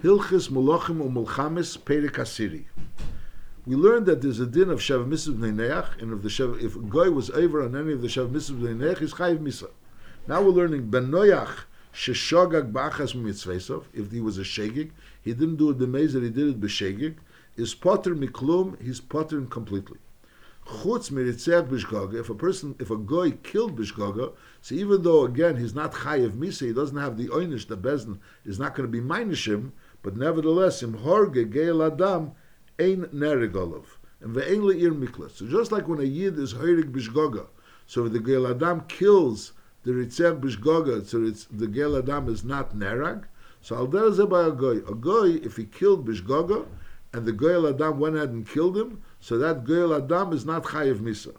Hilchis Mulachim Umulchamis Perek Asiri. We learned that there's a din of Shav Mitzvah Bnei Neach, and if the Shav, if a guy was over on any of the Shav Mitzvah Bnei Neach, he's Chayiv Misa. Now we're learning Ben Noach Sheshogag Ba'achas Mitzvesov, if he was a Shegig, he didn't do it that he did it b'Shegig, is Potter Miklum, he's Potter completely. Chutz Miritzeh Bishgaga, if a person, if a guy killed Bishgaga, so even though again he's not Chayiv Misa, he doesn't have the Oynish, the Bezin is not going to be Minishim, but nevertheless, Im Horge Geil Adam, ein nerigolov, and ve'ein le'ir miklas. So just like when a yid is heirig bishgoga, so the gel adam kills the ritzeh bishgoga, so it's, the gel adam is not nerag. So al der by a goy. A goy, if he killed bishgoga, and the goy adam went ahead and killed him, so that goy adam is not chayiv misa.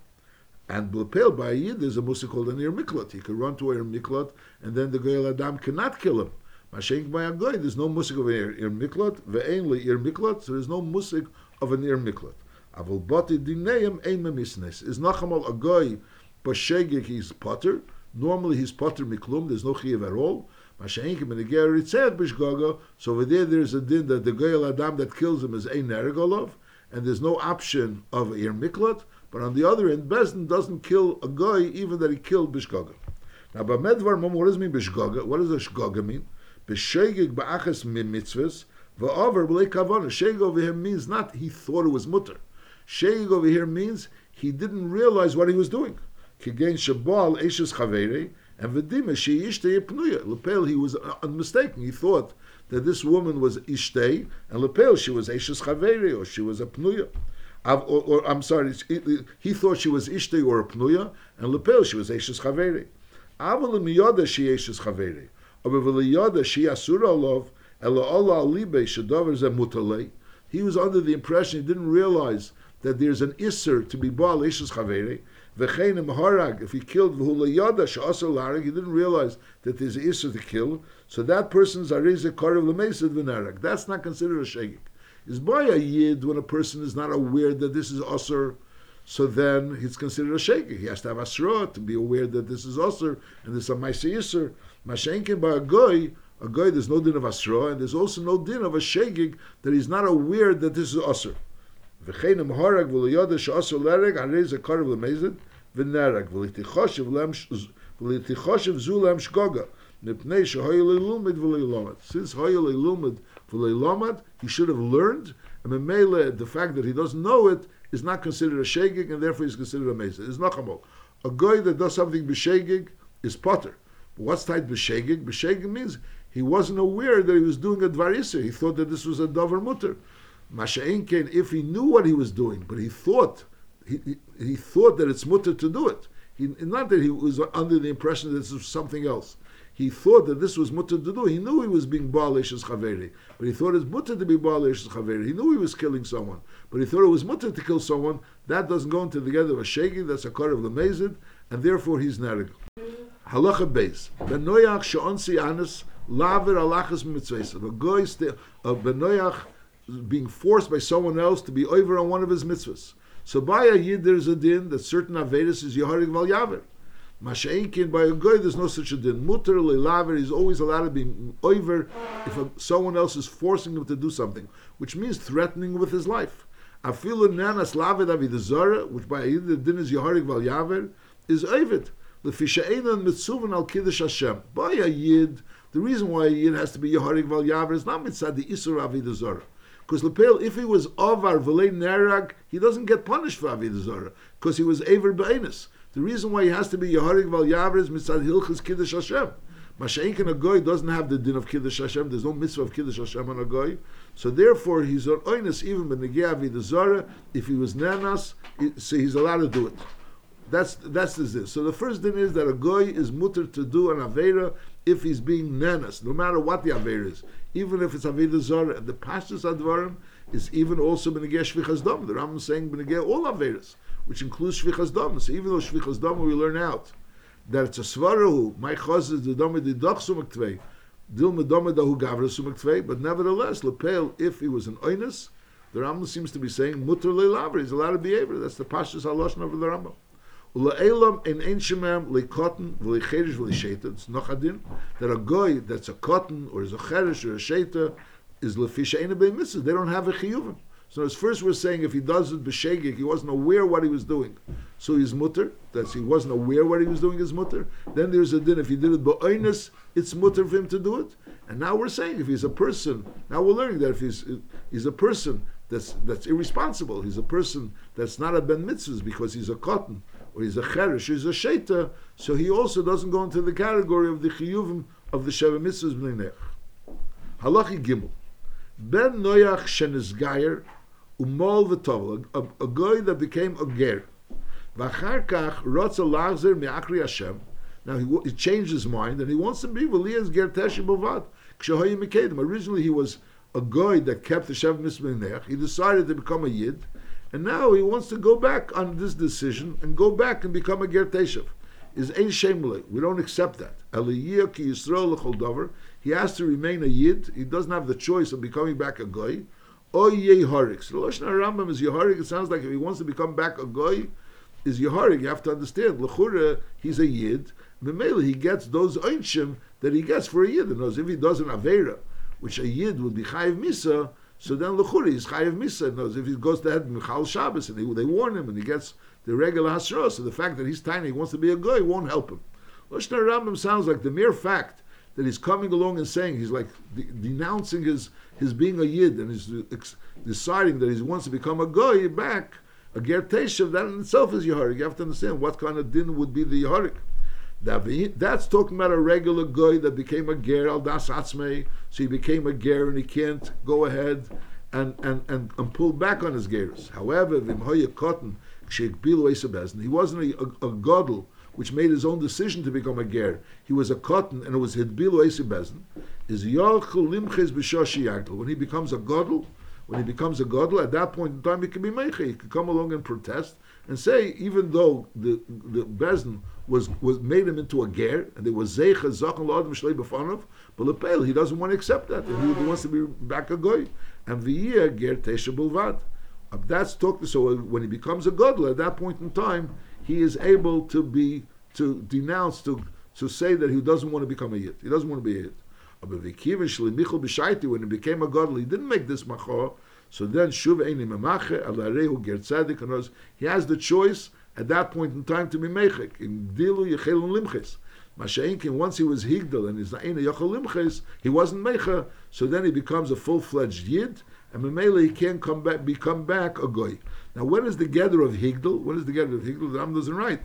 And blepel by a yid, there's a musa called an ir. He could run to a ir and then the goy adam cannot kill him. Mashenk by a goy, there's no musik of an ir, ir miklat, ve'ein le'ir miklat, so there's no musik of an ir miklat. Avol bati dineim ein memisnes. Is nachamal a goy, b'shegik he's potter. Normally he's potter miklum, there's no chiyav at all. Mashenk in the ritzeh b'shgoga, so over there there's a din that the goy adam that kills him is ein nerigolov, and there's no option of ir miklat, but on the other end, Bezdin doesn't kill a guy even that he killed b'shgoga. Now, Bamedvar mom, what does mean? What does a shgoga mean? B'shegig ba'achas mitzvahs, v'over b'lei kavana. Shegig over here means not he thought it was mutter. Shegig over here means he didn't realize what he was doing. Kigein shabal eshes chaveri, and v'dima she ishtei pnuya. Lepel, he was uh, unmistaken. He thought that this woman was ishtei, and lepel, she was eshes chaveri, or she was a pnuya. Or, or, I'm sorry, he thought she was ishtei or a pnuya, and lepel, she was eshes chaveri. Aval miyoda she eshes chaveri. He was under the impression he didn't realize that there's an isser to be baal ishes chaveri. If he killed he didn't realize that there's an isser to kill. So that person's ariza karev lemesed v'narag. That's not considered a shegik. Is by a yid when a person is not aware that this is usher, so then he's considered a shegik. He has to have asra to be aware that this is usher and this is a ma'aseh isser. Mashenkin by a goy, a goy there's no din of asra, and there's also no din of a shegig that he's not aware that this is asr. V'chein harag v'liyada she'asr lereg arei zekarav lemezid v'nerag v'litichoshev zu lem shgoga mipnei shehoyel ilumid v'leilomad. Since hoyel ilumid v'leilomad, he should have learned, and memele, the fact that he doesn't know it is not considered a shegig, and therefore he's considered a mezid. It's nachamol. A goy that does something b'shegig is potter. What's tied b'shegig? B'shegig means he wasn't aware that he was doing a dvarisa. He thought that this was a davar mutter. Masha'inken, if he knew what he was doing, but he thought he, he, he thought that it's mutter to do it. He, not that he was under the impression that this was something else. He thought that this was mutter to do. He knew he was being balish as chaveri, but he thought it's mutter to be balish as chaveri. He knew he was killing someone, but he thought it was mutter to kill someone. That doesn't go into the together of a shegi. That's a car of the mezid, and therefore he's narig. Halacha beis. Benoyach she'onsi anis laver alachas mitzvahs. A guy st- a uh, benoyach being forced by someone else to be over on one of his mitzvahs. So by a yid there's a din that certain avedis is yaharig val yaver. Masha'inkin by a guy there's no such a din. Mutter laver is always allowed to be over if a, someone else is forcing him to do something, which means threatening with his life. Afilu nanas lavid avidazara, which by a yid the din is yaharig val yaver, is al kiddush Hashem. By a yid, the reason why a yid has to be yaharig val is not mitzad the isur avidazara. Because Lepel, if he was Avar V'lei Nerag, he doesn't get punished for Zarah, because he was Aver B'Einus. The reason why he has to be Yeharig Val Yaver is Mitzad Hilchas Kiddush Hashem. Masha'inkin a goy doesn't have the din of Kiddush Hashem. There's no mitzvah of Kiddush Hashem on a goy. So therefore, he's on oinus even when the Avodah Zarah. If he was nanas, so he's allowed to do it. That's that's the din. So the first thing is that a goy is mutter to do an avera if he's being nanas, no matter what the avera is even if it's Avodah Zarah, and the Pashtus Advarim is even also Benegeh Shvichas Dam. The Rambam is saying Benegeh all Avedas, which includes Shvichas Dam. So even though Shvichas Dam we learn out that it's a Svarahu, my Chaz is the Dam the Dach Sumak Dil Sumak but nevertheless, Lepel, if he was an Oinus, the Rambam seems to be saying Mutter Leilaver, he's allowed to be able. That's the Pashtus Haloshna of the Rambam. Ula'elam in ein shemem leikotten v'leicherish v'leisheta. It's noch adin that a goy that's a cotton or is a cherish or a sheta is lefisha ain't a mitzvah. They don't have a chiyuvim. So as first we're saying if he does it b'shegik, he wasn't aware what he was doing, so he's mutter. That's he wasn't aware what he was doing is mutter. Then there's a din if he did it ba'oinus, it's mutter for him to do it. And now we're saying if he's a person, now we're learning that if he's he's a person that's that's irresponsible, he's a person that's not a ben mitzvahs because he's a cotton or he's a cheresh, he's a sheta, so he also doesn't go into the category of the chiyuvim of the sheva mitzvahs b'nei Halachi gimel. Ben Noach Shenisgayer Umol v'tovel, a, a guy that became a ger. V'achar kach rotza lachzer me'akri Hashem. Now he, he changed his mind and he wants to be v'liyaz ger teshi. Kshahoyim mekedim. Originally he was a guy that kept the Shev Mitzvah He decided to become a Yid. And now he wants to go back on this decision and go back and become a ger. Is ein shemle. We don't accept that. Aliyah ki. He has to remain a Yid. He doesn't have the choice of becoming back a guy. Oy Yeharik. So Lashon Rambam is Yeharik. It sounds like if he wants to become back a goy, is Yeharik. You have to understand. Lechura, he's a Yid. Memele, he gets those Einshim that he gets for a Yid. And if he does an Avera, which a Yid would be Chayiv Misa, so then Lechura is Chayiv Misa. Knows if he goes to head Michal Shabbos and they, they warn him and he gets the regular Hasra, so the fact that he's tiny, he wants to be a goy, won't help him. Lashon Rambam sounds like the mere fact that he's coming along and saying he's like de- denouncing his his being a yid and he's ex- deciding that he wants to become a goy back a ger teshav that in itself is yaharik. You have to understand what kind of din would be the yaharik. That's talking about a regular guy that became a ger al das atzmei, so he became a ger and he can't go ahead and, and, and, and pull back on his gears. However, v'imhoya cotton, he wasn't a, a, a godel which made his own decision to become a ger. He was a cotton, and it was hidbilu esibezin. Is yalchul limches b'shoshi. When he becomes a godel, when he becomes a godel, at that point in time he can be meiche. He can come along and protest and say, even though the the bezin was was made him into a ger, and there was zeicha zachan la'adam shlei b'fanov, but lepel he doesn't want to accept that, and he wants to be back a goy. And v'yia ger tesha bulvad. Uh, that's talk. So when he becomes a godel, at that point in time, he is able to be to denounce to to say that he doesn't want to become a yid. He doesn't want to be a yid. When he became a godly, he didn't make this machor. So then shuv eini memache alarehu ger tzadik. He has the choice at that point in time to be mechik in dilu yechelun limches. Masha'inkin, once he was higdal and he's na'ina yachal limches, he wasn't mecha, so then he becomes a full-fledged yid, and Mamela he can't come back, become back a goy. Now, what is the gather of higdal? What is the gather of higdal? The Ram doesn't write.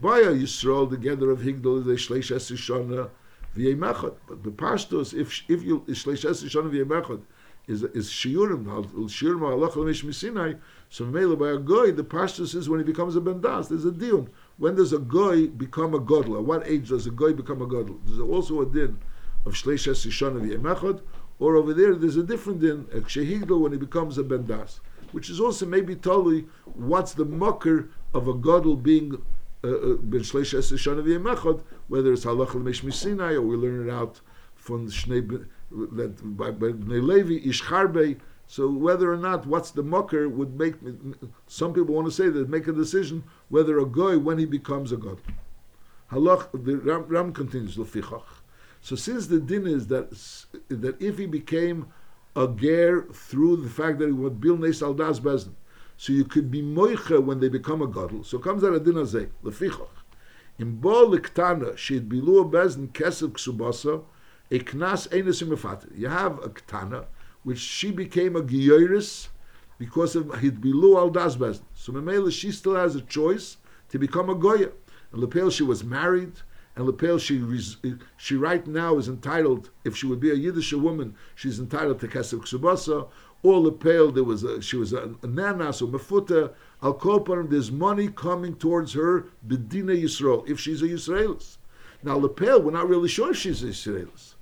Baya Yisrael, the gather of higdal is a shleish esishana v'yemechad. But the pashtos, if if you shleish esishana v'yemechad is is shiurim shiurim halacha l'mish misinai. So Mamela by a goy, the pashtos is when he becomes a bendas. There's a dion. When does a goy become a godla? At what age does a goy become a godla? There's also a din of shleish esishana v'yemechad. Or over there, there's a different din, a shehigdal, when he becomes a bendas, which is also maybe totally what's the mucker of a godel being uh, uh, ben shleish es shana v'yemechad, whether it's halach l'mesh Sinai or we learn it out from the shnei by Bnei Levi ishcharbe. So whether or not what's the mucker would make some people want to say that make a decision whether a goy when he becomes a god. Halach the Ram, Ram continues lefichach. So since the din is that that if he became a ger through the fact that he would bil nes al das bezin, so you could be moicha when they become a gadol. So comes out a din azay lefichach. In bo liktana she'd bilu bezin kesef ksubasa a knas enes You have a ktana which she became a giyoris because of hid bilu al das bezin. So memela she still has a choice to become a goya. And lepel she was married and Lepel, she she right now is entitled, if she would be a Yiddish woman, she's entitled to Kesef Ksubasa. Or Lepel, there was a, she was a, a nanas or mefuta. Al Koparim, there's money coming towards her, Bedina Yisrael, if she's a Yisraelis. Now Lepel, we're not really sure if she's a Yisraelis.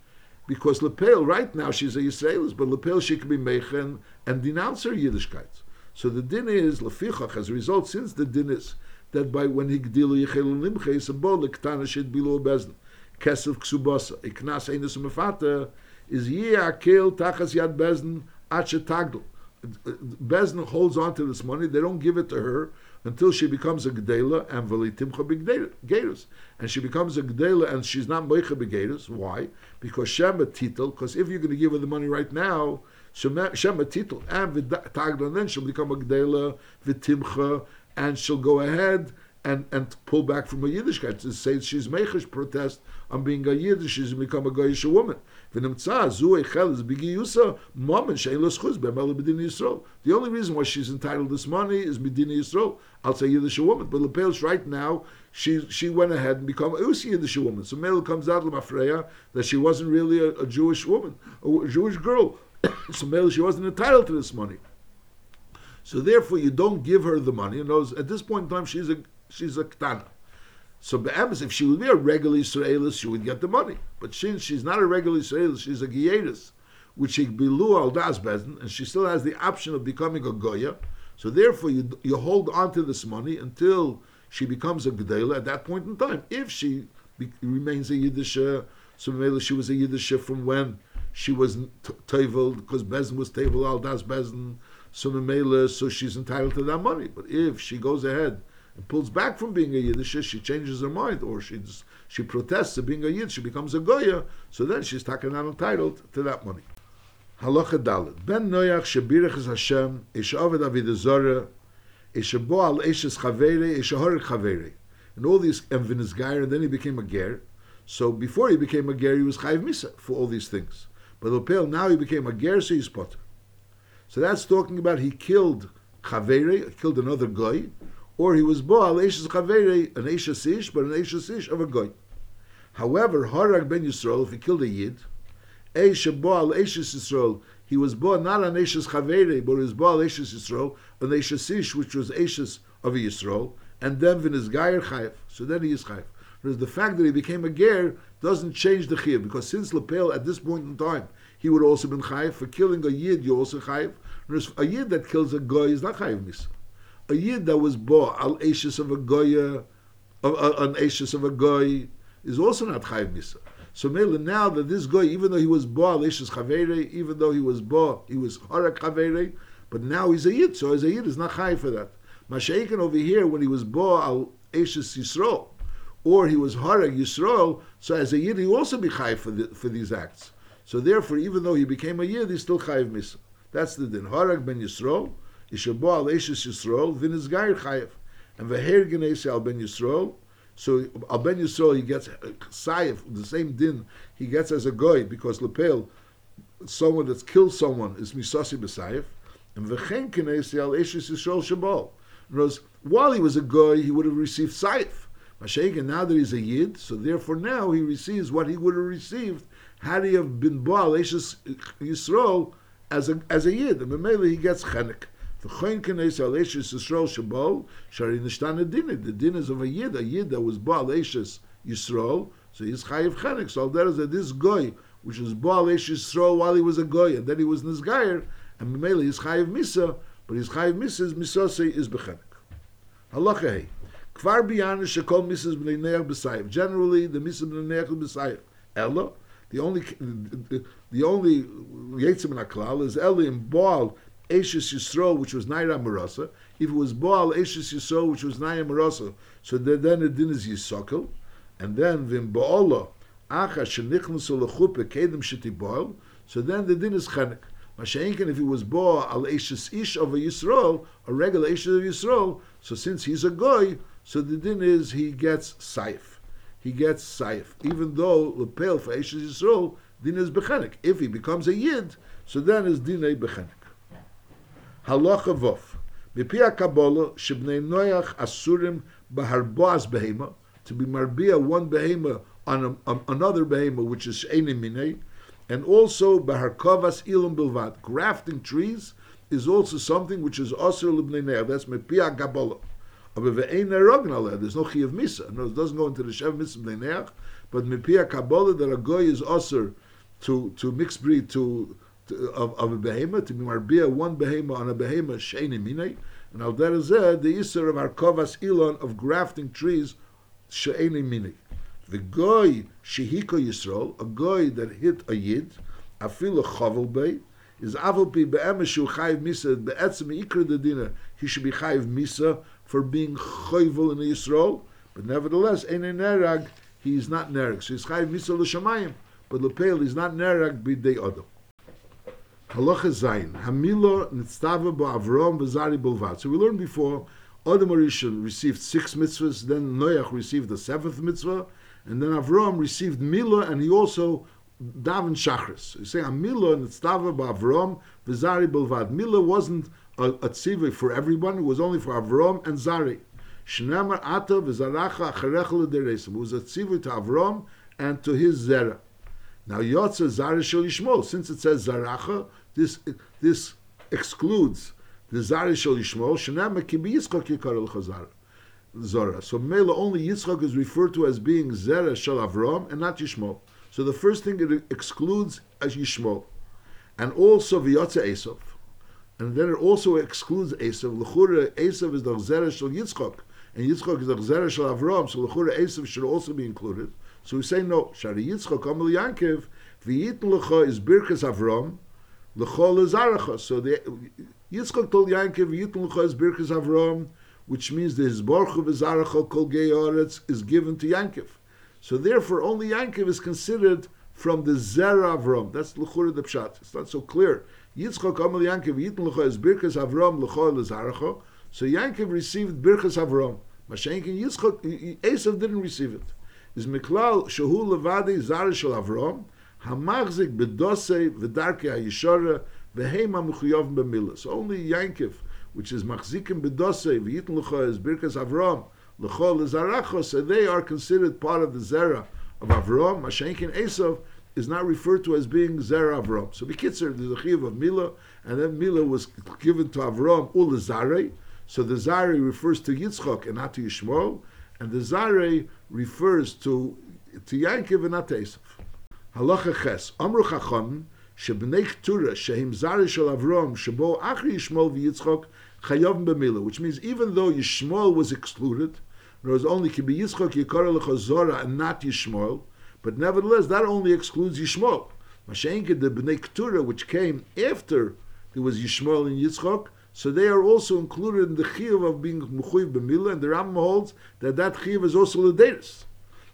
Because Lepel, right now, she's a Yisraelis, but Lepel, she could be Mechen and denounce her Yiddishkeit. So the din is, Lefichach, as a result, since the din is that by when he gdilu yichel limche is a bolik tana shit below bezn kesef ksubasa iknas einus mefata is ye akel tachas yad bezn at tagdel bezn holds on to this money. They don't give it to her until she becomes a gedela and velitimcha begeirus and she becomes a gedela and she's not moicha begeirus why? Because shema titel because if you're going to give her the money right now Shema Titul, and V'tagla, and then she'll become a Gdela, V'timcha, and she'll go ahead and, and pull back from a Yiddishkeit to say she's Mechish protest on being a Yiddish, she's become a Goyish woman. The only reason why she's entitled this money is Medina Yisrael. I'll say Yiddish woman, but Lepel's right now, she she went ahead and become a Yiddish woman. So Mel comes out Lemafreya that she wasn't really a, a Jewish woman, a Jewish girl. so Mel, she wasn't entitled to this money. So therefore, you don't give her the money. And at this point in time, she's a she's a ktana. So Be'emes, if she would be a regular Israelis, she would get the money. But since she's not a regular Israelis, she's a Gieris, which she bilu al das bezin, and she still has the option of becoming a Goya. So therefore, you, you hold on to this money until she becomes a Gedela at that point in time. If she be, remains a Yiddish, uh, so maybe she was a Yiddish from when she was Tevel, because Bezin was Tevel al das bezin, so Mele, so she's entitled to that money. But if she goes ahead and pulls back from being a Yiddish, she changes her mind, or she she protests to being a Yid, she becomes a Goya, so then she's taken not entitled to that money. Halacha Dalit. Ben Noach shebirach is Hashem, ish aved avid zora, ish al eshes chavere, ish horik chavere. And all these, and Vinizgair, and then he became a ger. So before he became a ger, he was chayv misa for all these things. But Lopel, now he became a ger, so he's potter. So that's talking about he killed chavere, killed another guy, or he was Baal Eishes Chavere, an Eishes Ish, but an Eishes Ish of a Goy. However, Harag ben Yisrael, if he killed a Yid, Eish Baal Eishes Yisrael, he was born not an Eishes Chavere, but he was Baal Eishes Yisrael, an Eishes Ish, which was Eishes of a Yisrael, and then when his Gayer Chayev, so then he is Chayev. Whereas the fact that he became a Ger doesn't change the Chayev, because since Lepel, at this point in time, he would also been Chayev. For killing a Yid, you also Chayev. Whereas a Yid that kills a Goy is not Chayev Misa a yid that was bought al ashes of a goya, uh, uh, an ashes of a goy, is also not chayv misa. So Mela, now that this guy, even though he was bo al chavere, even though he was bo, he was harak chavere, but now he's a yid, so as a yid is not chayv for that. Mashaikin over here, when he was bo al ashes yisrael, or he was harak yisrael, so as a yid he also be chayv for, the, for these acts. So therefore, even though he became a yid, he's still chayv misa. That's the din. Harak ben yisrael, Yishabo al Yisrael, then is Gair Chayev. And Veher Genesi al Ben Yisrael, so al Ben Yisrael, he gets Sayev, the same din, he gets as a Goy, because Lepel, someone that's killed someone is Misasi B'Sayev, and Vechen Genesi al Eshes Yisrael Shabal. In other while he was a Goy, he would have received Sayev. and now that he's a Yid, so therefore now he receives what he would have received had he have been Baal Eshes Yisrael as a, as a Yid. And Mamela, he gets Chenek. V'choin kenes al Eshes Yisrael shabo, shari nishtana din. The din is of a yid, a yid that was Baal Eshes Yisrael, so he's chayiv chenek. So there is that this goy, which was Baal Eshes Yisrael while he was a goy, and then he was nizgayer, and Mamela is chayiv misa, but his chayiv misa is misase is bechenek. Halacha hey. Kvar biyana shekol misas b'nei neach b'sayif. Generally, the misas b'nei neach b'sayif. Ella, the only the, the only yetzim in aklal is Eli in Baal Ashes Yisrael, which was Naira Marasa. If it was Baal Ashes Yisrael, which was Naira Marasa, so then the din is Yisakel. And then Vim Baala Acha Shenichnusu Lechupe Kedem Shiti Baal. So then the din is Chenek. Masha'inkin, if he was Baal Al Ish of a Yisrael, a regular Ashes of Yisrael, so since he's a Goy, so the din is he gets Saif. He gets Saif. Even though Lepel for Ashes Yisrael, din is Bechenek. If he becomes a Yid, so then is din a. Halacha Vov. Mipia Kabbalah, Shibnei Noach Asurim Baharboaz Behema, to be Marbia one Behema on a, another Behema, which is Sheini Minei, and also Baharkovas Ilum Bilvat. Grafting trees is also something which is Asur Libnei Noach. That's Mipia Kabbalah. There's no Chiyav Misa. No, it doesn't go into the Shev Misa Bnei Neach, but Mipia Kabbalah that a Goy is Asur to, to mix breed, to of, of a behemoth to be marbia one behemoth on a behemoth sheini minay, and al derazeh the iser of arkovas ilon of grafting trees sheini minay. The goy shehiko Yisrael, a goy that hit a yid, afil a chovel bay, is aval pi be'emesh chayiv misa be'etzem ikra dinner. He should be chayiv misa for being choyvel in Yisrael, but nevertheless, ein nerag, he is not nerag. So he's chayiv misa l'shamayim, but lepel is not nerag b'dei odom. Halacha Zayin. Hamilo nitztava bo Avram v'zari. So we learned before, Adam Rishon received six mitzvahs, then Noach received the seventh mitzvah, and then Avram received Milah, and he also daven shachris. You say Milah nitztava bo Avram v'zari bulvat. Milah wasn't a, a for everyone; it was only for Avram and Zari. Shnamar ata v'zaracha acharecha l'deresim. It was a tzivah to Avram and to his zera. Now Yotza Zara Shel Yishmol, since it says Zaracha, this this excludes the Zara Shel Yishmol. Shenam Kibi Yitzchak Yikar El Chazar. Zora. So Mela only Yitzchak is referred to as being Zera Shel Avram and not Yishmol. So the first thing it excludes as Yishmol, and also V'yotza Esav, and then it also excludes Esav. L'chure Esav is the Zera Shel Yitzchak, and Yitzchak is the Zera Shel Avram. So L'chure Esav should also be included. So we say no. Shari Yitzchak Amel Yankiv v'yitn lecha is Birkas Avram lecha lezaracha. So the Yitzchak told Yankiv v'yitn lecha is Birkas Avram, which means the Hizborchu v'zaracha kol gei is given to Yankiv. So therefore, only Yankiv is considered from the Zera Avram. That's lechura the pshat. It's not so clear. Yitzchak Amel Yankiv v'yitn lecha is Birkas Avram lecha lezaracha. So Yankiv received Birkas Avram. Mashenkin Yitzchak Esav didn't receive it is miklal shehu levadi zar shel Avram hamachzik bedosei v'darkei hayishara v'heima mechuyav b'milas. Only Yankiv, which is machzikim bedosei v'yitin lecha is birkas Avram lechol lezaracha, so they are considered part of the zera of Avram. Mashenkin Esav is not referred to as being zera Avram. So bekitzer, there's a chiv of Mila, and then Mila was given to Avram ul zare. So the zare refers to Yitzchak and not to Yishmael and the Zare refers to to Yankiv and not to Esav. Halacha ches Amru Chacham shebnei Tura shehim zari shel Avram shebo achri Yishmol v'Yitzchok chayav Bemila, which means even though Yishmol was excluded, there was only ki b'Yitzchok yikara lechazora and not Yishmol, but nevertheless that only excludes Yishmol. Mashenke the bnei Ketura which came after there was Yishmol and Yitzchok so they are also included in the chiyuv of being mechuyev b'milah, and the Rambam holds that that chiyuv is also lederis.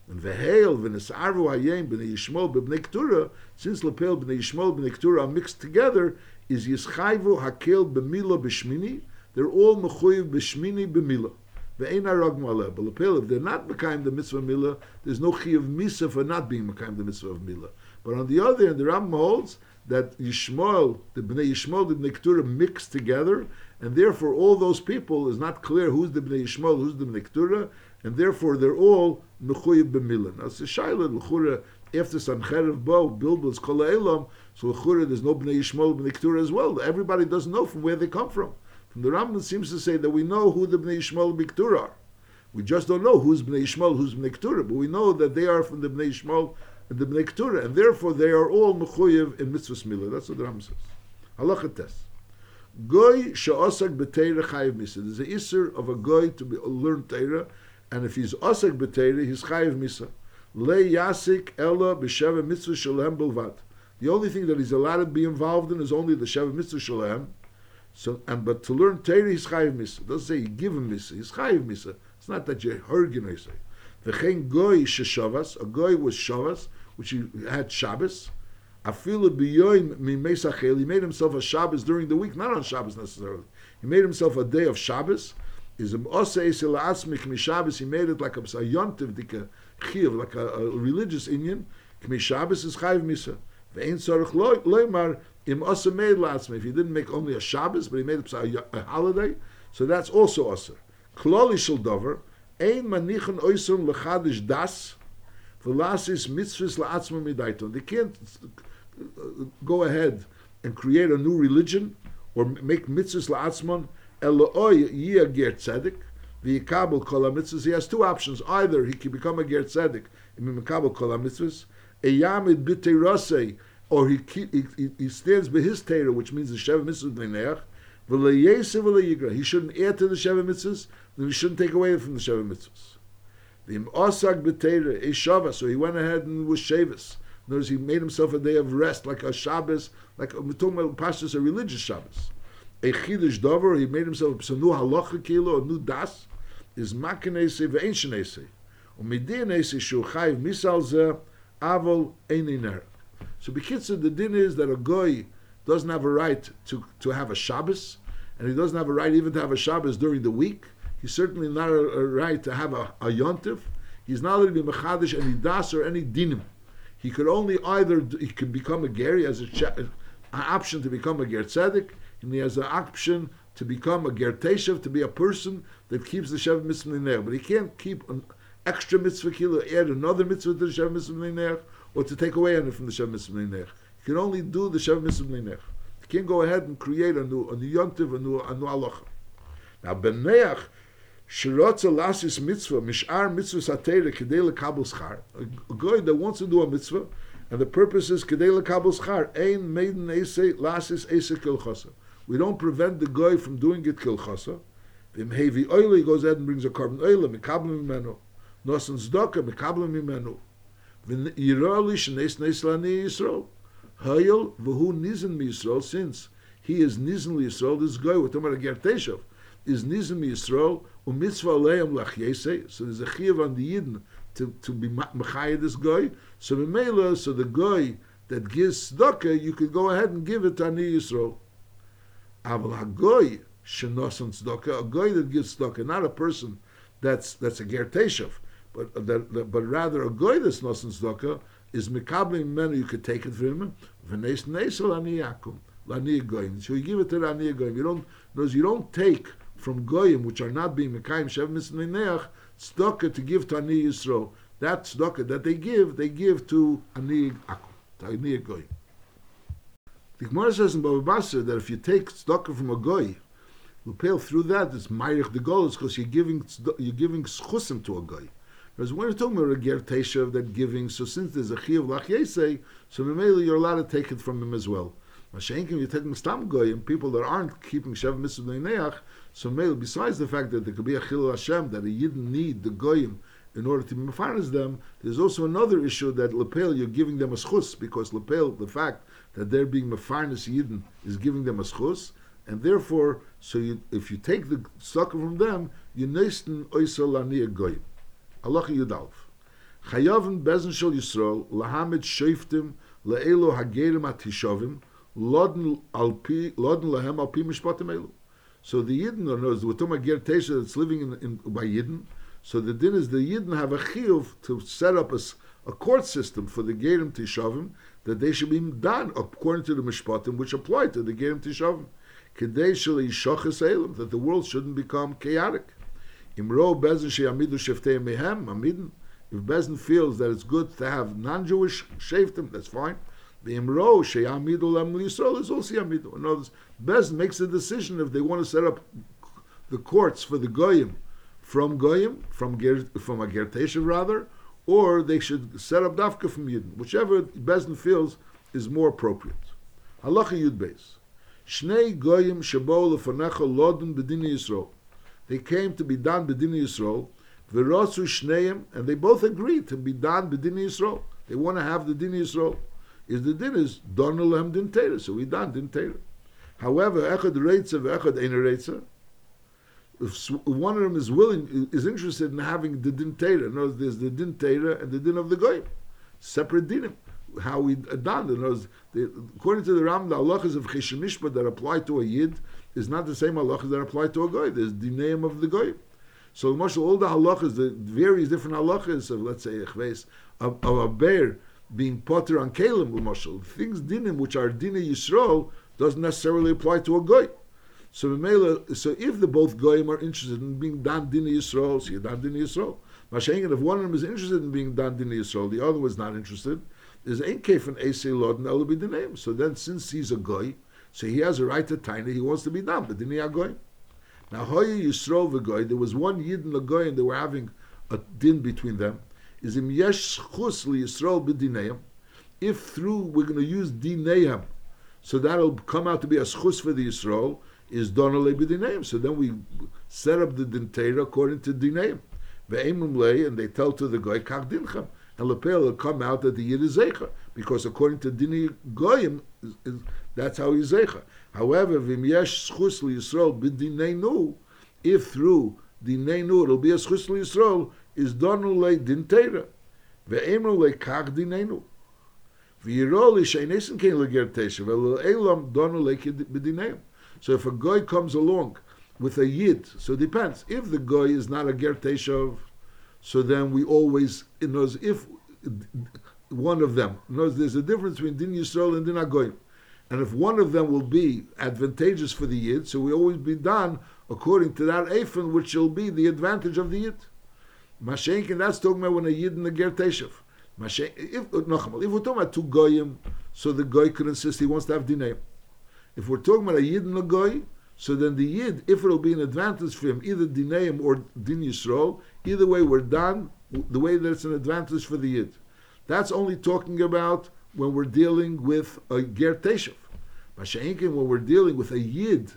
And veheil v'nesarvu hayem b'nei yishmol b'nei ktura, since lepel b'nei yishmol b'nei ktura are mixed together, is yischayvu hakel b'milah b'shmini, they're all mechuyev b'shmini b'milah. Ve'ein arag maleh. But lepel, if they're not mekayim the mitzvah milah, there's no chiyuv misa for not being mekayim the mitzvah of milah. But on the other hand, the Rambam holds that Yishmael, the Bnei Yishmael, the Bnei Keturah mixed together, and therefore all those people is not clear who's the Bnei Yishmael, who's the Bnei Keturah, and therefore they're all Mechuyib b'milah. Now it's a shaila, l'chura, after Sancherev Bo, Bilbil's Kol Elam, so l'chura there's no Bnei Yishmael, Bnei Keturah as well. Everybody doesn't know from where they come from. From the Rambam seems to say that we know who the Bnei Yishmael Bnei Keturah are. We just don't know who's Bnei Yishmael, who's Bnei Keturah, but we know that they are from the Bnei Yishmael and the Bnei and therefore they are all mechuyev in mitzvah milah. That's what the Ram says. Halacha tes. Goy she'osak b'teira chayiv misa. There's a iser of a goy to be, learn teira, and if he's osak b'teira, he's chayiv misa. Le yasik ella b'sheva mitzvah shalem bilvat. The only thing that he's allowed to be involved in is only the sheva mitzvah shalem. So, and but to learn teira, he's chayiv misa. It doesn't say you give him misa. He's chayiv misa. It's not that you're hurgin, say. V'chein goy sheshavas. A goy was shavas which he had Shabbos. Afilu biyoim mimesachel. He made himself a Shabbos during the week, not on Shabbos necessarily. He made himself a day of Shabbos. Is osei Shabbos. He made it like a, yontiv, like a chiv, like a, a religious Indian. Kmi Shabbos is chayiv misa. Ve'ein tzorich loymar im osa made latzme. If he didn't make only a Shabbos, but he made a, a holiday, so that's also osa. Kloli shel dover. Ein manichen oisun lechadish das. Velasis mitzvahs la'atzma midaiton. They can't uh, go ahead and create a new religion or make mitzvahs la'atzman eloy yia ger tzedek v'yikabel kol mitzvahs. He has two options. Either he can become a ger tzedek and mekabel kol mitzvahs, a yamid b'teirasei, or he, he, he stands by his teira, which means the sheva mitzvahs b'neach, he shouldn't add to the Sheva mitzvahs, then he shouldn't take away from the Sheva mitzvahs. So he went ahead and was Shabbos. Notice he made himself a day of rest, like a Shabbos, like we're talking about Pashas, a religious Shabbos. A chidush dover, he made himself a new halacha kilo, a new das, is makinese ve'en shenese. Umidinese shu chayiv misal ze, avol ein iner. So Bekitzer, the din is that a goy doesn't have a right to, to have a Shabbos, and he doesn't have a right even to have a Shabbos during the week. He's certainly not a, a right to have a, a yontif. He's not allowed to be mechadish any das or any dinim. He could only either he could become a ger. He has a, an option to become a ger tzedek, and he has an option to become a ger teshav, to be a person that keeps the shev mitzvah But he can't keep an extra mitzvah kilo, add another mitzvah to the shev mitzvah or to take away from the shev mitzvah He can only do the shev mitzvah He can't go ahead and create a new a new yontiv, a new a new halacha. Now beneach Shirotza lasis mitzvah, mishar mitzvah satera, kedei lekabel schar. A guy that wants to do a mitzvah, and the purpose is kedei lekabel schar. Ein maiden ese lasis ese kilchasa. We don't prevent the guy from doing it kilchasa. Vim heavy oil, he goes ahead and brings a carbon oil, mikabel mimenu. Nosan zdaka, mikabel mimenu. Vim yirali shneis neis lani Yisrael. Hayel v'hu nizen mi Yisrael, since he is nizen li Yisrael, this guy, we're talking about a gerteshav, is nizen mi Yisrael, umitzvah aleim lach So there's a chiyuv on the Yidden to, to be machayah this guy. So Mimela, so the guy that gives tzedakah, you could go ahead and give it to Ani Yisrael. Aval hagoy shenosan tzedakah, a guy that gives tzedakah, not a person that's that's a ger teshav, but uh, that, but rather a guy that's nosan tzedakah is mikablim menu. You could take it from him. V'neis neisel ani yakum lani goyim. So you give it to ani goyim. You don't, because you don't take from goyim which are not being mekayim shev misneneach tzedakah to give to ani Yisrael. That tzedakah that they give, they give to ani akum, to ani goyim. The Gemara says in Baba Basra that if you take tzedakah from a goy, you pay through that, it's ma'irich the golos because you're giving you're giving schusim to a goy. Whereas when you're talking about a ger teshav that giving, so since there's a chiyav lach yesei, so memeli you're allowed to take it from him as well. Mashenkim, you take taking stam goy and people that aren't keeping shev mitzvah so maybe besides the fact that there could be a chilul Hashem that he didn't need the goyim in order to be them, there's also another issue that lepel you're giving them a schus because lepel the fact that they're being mafarnas yidden is giving them a schus, and therefore so you, if you take the sucker from them, you neisten oisol ani goyim. Allah yudalf. Chayavim bezen shel Yisrael lahamed sheiftim leelo hagerim atishovim lodn alpi lodn lahem alpi mishpatim elu. So the Yidden, or knows the Tumah Ger Tesha that's living in, in, by Yidden, so the din is the Yidden have a chiyuv to set up a, a court system for the Gerim Tishavim that they should be done according to the Mishpatim which apply to the Gerim Tishavim. That the world shouldn't become chaotic. Imro bezin sheyamidu sheftei mehem. If Bezin feels that it's good to have non-Jewish shaftim, that's fine. The Imro sheyamidu lam is also yamidu. In other Bez makes a decision if they want to set up the courts for the goyim from goyim, from ger, from a gertesha rather, or they should set up dafka from yidden, whichever Bezin feels is more appropriate. Halacha Yud Beis. Shnei goyim shabo lefanecha lodin bedini Yisrael. They came to be done bedini Yisrael. V'rosu shneim, and they both agreed to be done bedini Yisrael. They want to have the din Yisrael. Is the din is donalem din teira, so we done din teira. However, echad reitza v'echad ein reitza. If one of them is willing, is interested in having the din teira, knows there's the din teira and the din of the goyim, separate dinim. How we done it. Knows, the, according to the Ram, the halachas of cheshemishpa that apply to a yid is not the same halachas that apply to a goy. There's the name of the goy. So, Marshal, all the halachas, the various different halachas of, let's say, a of, of a bear being potter on kalim, Marshal, things dinim which are dinah Yisrael, doesn't necessarily apply to a goy. So so if the both goyim are interested in being dan din Yisrael, so you're dan din Yisrael. Mashengen, if one of them is interested in being dan din Yisrael, the other was not interested, there's ein kef and esei lod and elu the name. So then, since he's a goy, so he has a right to tiny, he wants to be dan, but he goy? Now, hoye Yisrael v'goy, there was one yid and a goy, and they were having a din between them. Is im yesh chus li Yisrael. If through we're going to use dineim so that'll come out to be a schus for the Yisrael, is donale b'dineim. So then we set up the dintera according to dineim. Ve'emum lei, and they tell to the guy, kach dinchem. And lepel will come out that the yid is zecha, because according to dini goyim, that's how he's zecha. However, v'im yesh schus Yisrael b'dineinu, if through dineinu it'll be a schus Yisrael, is donale dintera. Ve'emum lei kach teshav, elo elam donu b'dineim. So if a guy comes along with a yid, so it depends. If the guy is not a ger teshav, so then we always, in those, if one of them, knows there's a difference between din Yisrael and din Agoyim. And if one of them will be advantageous for the yid, so we always be done according to that ephon, which will be the advantage of the yid. Mashenkin, that's talking about when a yid and a ger teshav. Mashen, if, if we're talking about two goyim, so the goy could insist he wants to have dinay. If we're talking about a yid and a goy, so then the yid, if it'll be an advantage for him, either dinayim or din yisrael, either way we're done the way that it's an advantage for the yid. That's only talking about when we're dealing with a ger teshav. Masha'inkin, when we're dealing with a yid,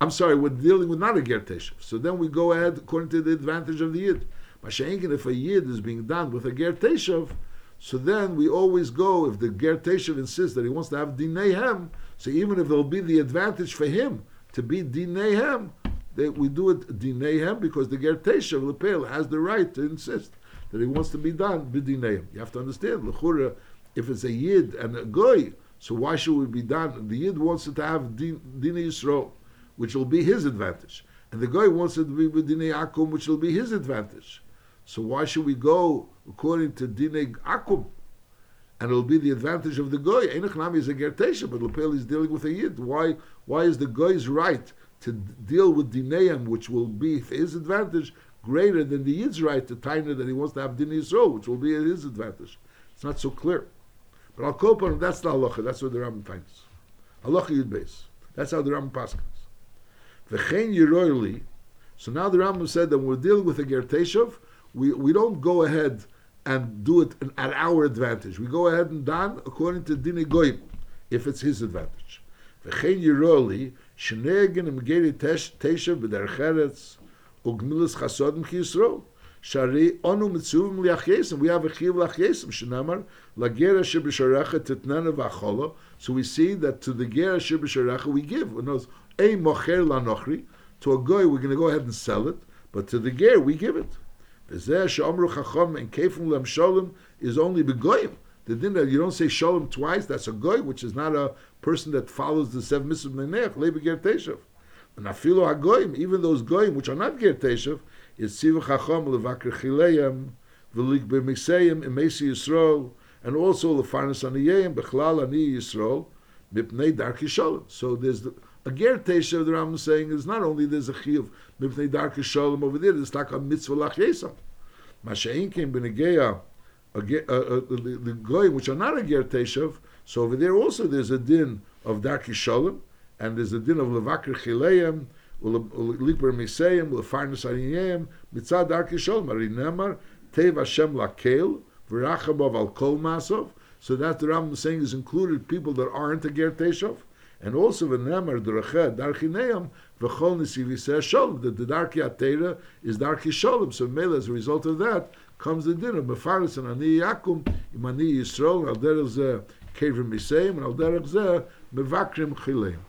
I'm sorry, we're dealing with not a ger teshav. So then we go ahead according to the advantage of the yid. Masha'inkin, if a yid is being done with a ger teshav, so then we always go, if the ger teshav insists that he wants to have dinayhem, so even if there'll be the advantage for him to be dinayhem, that we do it dinayhem because the ger teshav lepel has the right to insist that he wants to be done b'dinayim. You have to understand, l'chura, if it's a yid and a goy, so why should we be done? The yid wants it to have din, din Yisrael, which will be his advantage, and the goy wants it to be b'dinay akum, which will be his advantage. So why should we go according to dinay akum? And it'll be the advantage of the goy. Einach nami is a gertesha, but Lepel is dealing with a yid. Why? Why is the goy's right to deal with dinayim, which will be his advantage, greater than the Yid's right to taina that he wants to have din Yisrael, which will be at his advantage. It's not so clear. But I'll call upon that's the halacha. That's what the Rambam finds. Halacha Yud Beis. That's how the Rambam paskins. V'chein yiroyli. So now the Rambam said that when we're dealing with a gerteshav, we, we don't go ahead and do it at our advantage. We go ahead and dan according to dini goyim, if it's his advantage. V'chein yiroyli, shnei gen imgeri teshav b'dercheretz, ugmilas chasodim ki Yisrael. Shari onu mitzuvim liachyesim. We have a chiv liachyesim. Shenamar lagera shebisharecha titnana v'achola. So we see that to the gera shebisharecha we give. It knows a mocher lanochri. To a goy we're going to go ahead and sell it, but to the ger we give it. V'zeh she'omru chacham and kefim lem sholem is only begoyim. The din that you don't say shalom twice, that's a goy, which is not a person that follows the seven mitzvahs menech, levi ger teshav. And afilu hagoyim, even those goyim which are not ger teshav, is tziva chacham levakir chileyim, v'lik b'miseyim imesi Yisrael, and also lefarnas aniyim bechlal ani Yisrael, mipnei darki shalom. So there's the, a ger teshav, the Rambam is saying, is not only there's a chiyuv mipnei darki shalom over there, there's like a mitzvah lach Masha'in came b'negeya, the, goyim which are not a ger teshav, so over there also there's a din of darki shalom, and there's a din of levakir chileim, ulikber miseim, lefarnas ariyim, mitzad dar kishol, marinemar, tev Hashem lakel, v'rachabov al kol masov. So that the Rambam is saying is included people that aren't a ger teshov, and also v'nemar derachet dar chineim, v'chol nisiviseh sholem, that the darki is darki sholem. So mele, as a result of that, comes the din of mefaris and ani yakum, im ani yisrael, al derech zeh kevim miseim, and al derech zeh mevakrim chileim.